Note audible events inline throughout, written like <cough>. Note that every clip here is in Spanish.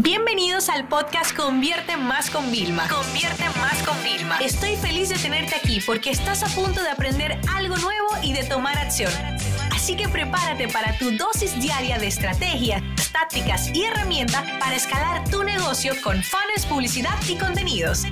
Bienvenidos al podcast Convierte Más con Vilma. Convierte Más con Vilma. Estoy feliz de tenerte aquí porque estás a punto de aprender algo nuevo y de tomar acción. Así que prepárate para tu dosis diaria de estrategias, tácticas y herramientas para escalar tu negocio con fans, publicidad y contenidos.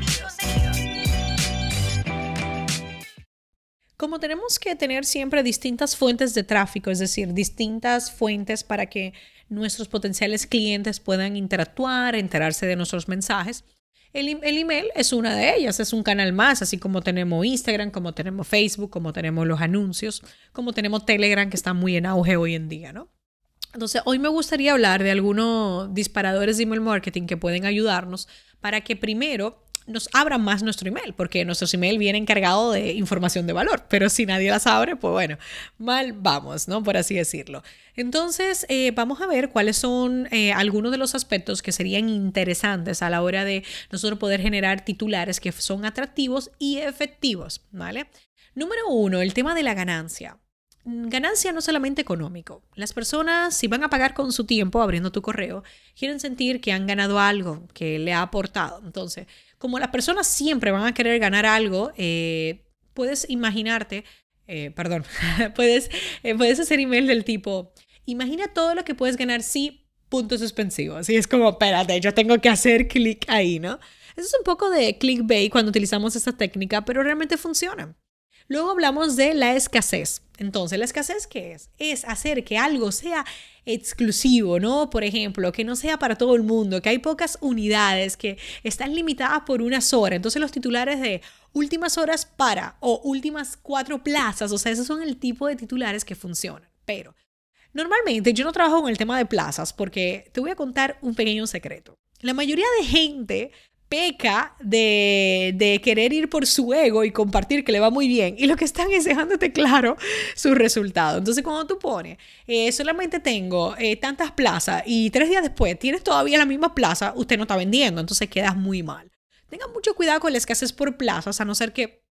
Como tenemos que tener siempre distintas fuentes de tráfico, es decir, distintas fuentes para que nuestros potenciales clientes puedan interactuar, enterarse de nuestros mensajes. El, el, email es una de ellas, es un canal más, así como tenemos Instagram, como tenemos Facebook, como tenemos los anuncios, como tenemos Telegram, que está muy en auge hoy en día, ¿no? Entonces, hoy me gustaría hablar de algunos disparadores de email marketing que pueden ayudarnos para que primero nos abran más nuestro email, porque nuestros email vienen cargados de información de valor, pero si nadie las abre, pues bueno, mal vamos, ¿no? Por así decirlo. Entonces, eh, vamos a ver cuáles son eh, algunos de los aspectos que serían interesantes a la hora de nosotros poder generar titulares que son atractivos y efectivos, ¿vale? Número uno, el tema de la ganancia ganancia no solamente económico. Las personas, si van a pagar con su tiempo abriendo tu correo, quieren sentir que han ganado algo, que le ha aportado. Entonces, como las personas siempre van a querer ganar algo, eh, puedes imaginarte, eh, perdón, <laughs> puedes, eh, puedes hacer email del tipo, imagina todo lo que puedes ganar si punto suspensivo. Así es como, espérate, yo tengo que hacer clic ahí, ¿no? Eso es un poco de clickbait cuando utilizamos esta técnica, pero realmente funciona. Luego hablamos de la escasez. Entonces, ¿la escasez qué es? Es hacer que algo sea exclusivo, ¿no? Por ejemplo, que no sea para todo el mundo, que hay pocas unidades, que están limitadas por unas horas. Entonces, los titulares de últimas horas para o últimas cuatro plazas, o sea, esos son el tipo de titulares que funcionan. Pero normalmente yo no trabajo con el tema de plazas porque te voy a contar un pequeño secreto. La mayoría de gente peca de, querer ir por su ego y compartir que le va muy bien. Y lo que están es dejándote claro su resultado. Entonces, cuando tú pones, eh, solamente tengo eh, tantas plazas y tres días después tienes todavía la misma plaza, usted no está vendiendo. Entonces, quedas muy mal. Tengan mucho cuidado con las que haces por plazas, a no ser que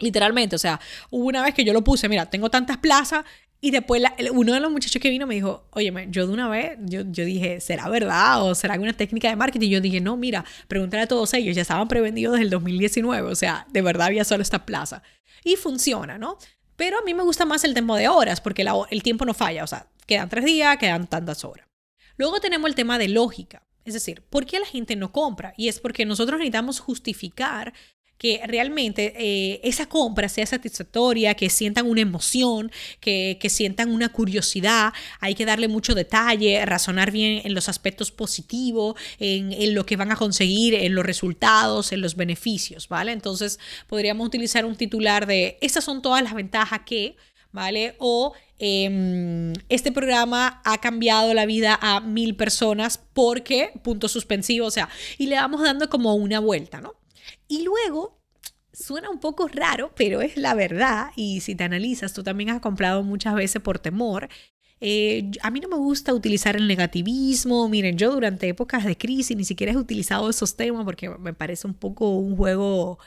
Literalmente, o sea, hubo una vez que yo lo puse, mira, tengo tantas plazas y después uno de los muchachos que vino me dijo, oye, yo de una vez, yo, yo dije, ¿será verdad o será alguna técnica de marketing? Yo dije, no, mira, pregúntale a todos ellos, ya estaban prevendidos desde el 2019, o sea, de verdad había solo esta plaza. Y funciona, ¿no? Pero a mí me gusta más el tiempo de horas, porque el tiempo no falla, o sea, quedan tres días, quedan tantas horas. Luego tenemos el tema de lógica. Es decir, ¿por qué la gente no compra? Y es porque nosotros necesitamos justificar que realmente eh, esa compra sea satisfactoria, que sientan una emoción, que, sientan una curiosidad. Hay que darle mucho detalle, razonar bien en los aspectos positivos, en, en, lo que van a conseguir, en los resultados, en los beneficios, ¿vale? Entonces podríamos utilizar un titular de, estas son todas las ventajas que, ¿vale? O em, este programa ha cambiado la vida a mil personas porque, punto suspensivo, o sea, y le vamos dando como una vuelta, ¿no? Y luego, suena un poco raro, pero es la verdad. Y si te analizas, tú también has comprado muchas veces por temor. Eh, a mí no me gusta utilizar el negativismo. Miren, yo durante épocas de crisis ni siquiera he utilizado esos temas porque me parece un poco un juego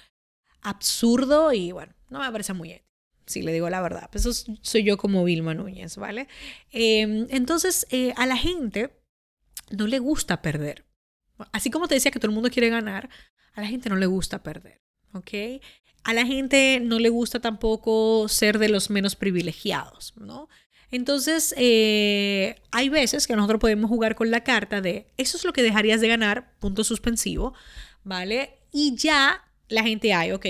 absurdo y bueno, no me parece muy ético. Si le digo la verdad, pues eso soy yo como Vilma Núñez, ¿vale? Em, entonces, eh, a la gente no le gusta perder. Así como te decía que todo el mundo quiere ganar, a la gente no le gusta perder, ¿ok? A la gente no le gusta tampoco ser de los menos privilegiados, ¿no? Entonces, eh, hay veces que nosotros podemos jugar con la carta de eso es lo que dejarías de ganar, punto suspensivo, ¿vale? Y ya la gente hay, ok,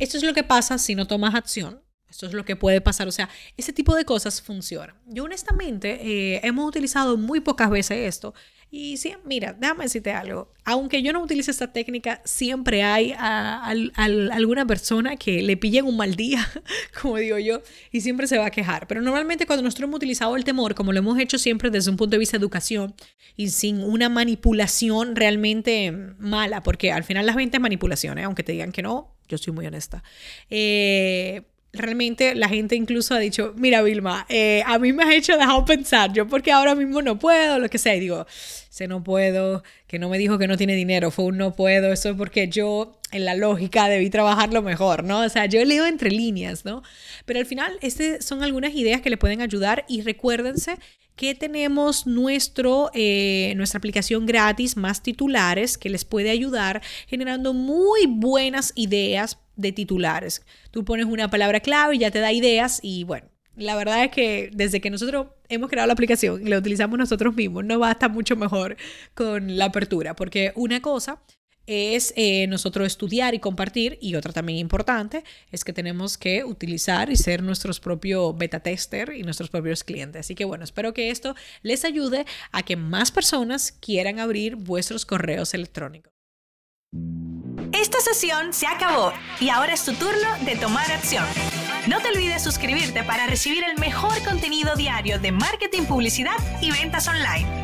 esto es lo que pasa si no tomas acción, esto es lo que puede pasar, o sea, ese tipo de cosas funcionan. Yo honestamente eh, hemos utilizado muy pocas veces esto y sí, mira, déjame decirte algo. Aunque yo no utilice esta técnica, siempre hay alguna persona que le pillen un mal día, <laughs> como digo yo, y siempre se va a quejar. Pero normalmente cuando nosotros hemos utilizado el temor, como lo hemos hecho siempre desde un punto de vista de educación y sin una manipulación realmente mala, porque al final las ventas es manipulación, ¿eh? aunque te digan que no, yo soy muy honesta. Eh, realmente la gente incluso ha dicho, mira Vilma, eh, a mí me has hecho dejado pensar, yo porque ahora mismo no puedo, lo que sea, y digo, se no puedo, que no me dijo que no tiene dinero, fue un no puedo, eso es porque yo en la lógica debí trabajarlo mejor, ¿no? O sea, yo leo entre líneas, ¿no? Pero al final, estas son algunas ideas que le pueden ayudar y recuérdense que tenemos nuestro, eh, nuestra aplicación gratis más titulares que les puede ayudar generando muy buenas ideas de titulares. Tú pones una palabra clave y ya te da ideas y bueno, la verdad es que desde que nosotros hemos creado la aplicación y la utilizamos nosotros mismos, no va a estar mucho mejor con la apertura, porque una cosa es eh, nosotros estudiar y compartir y otra también importante es que tenemos que utilizar y ser nuestros propios beta tester y nuestros propios clientes. Así que bueno, espero que esto les ayude a que más personas quieran abrir vuestros correos electrónicos. Esta sesión se acabó y ahora es tu turno de tomar acción. No te olvides suscribirte para recibir el mejor contenido diario de marketing, publicidad y ventas online.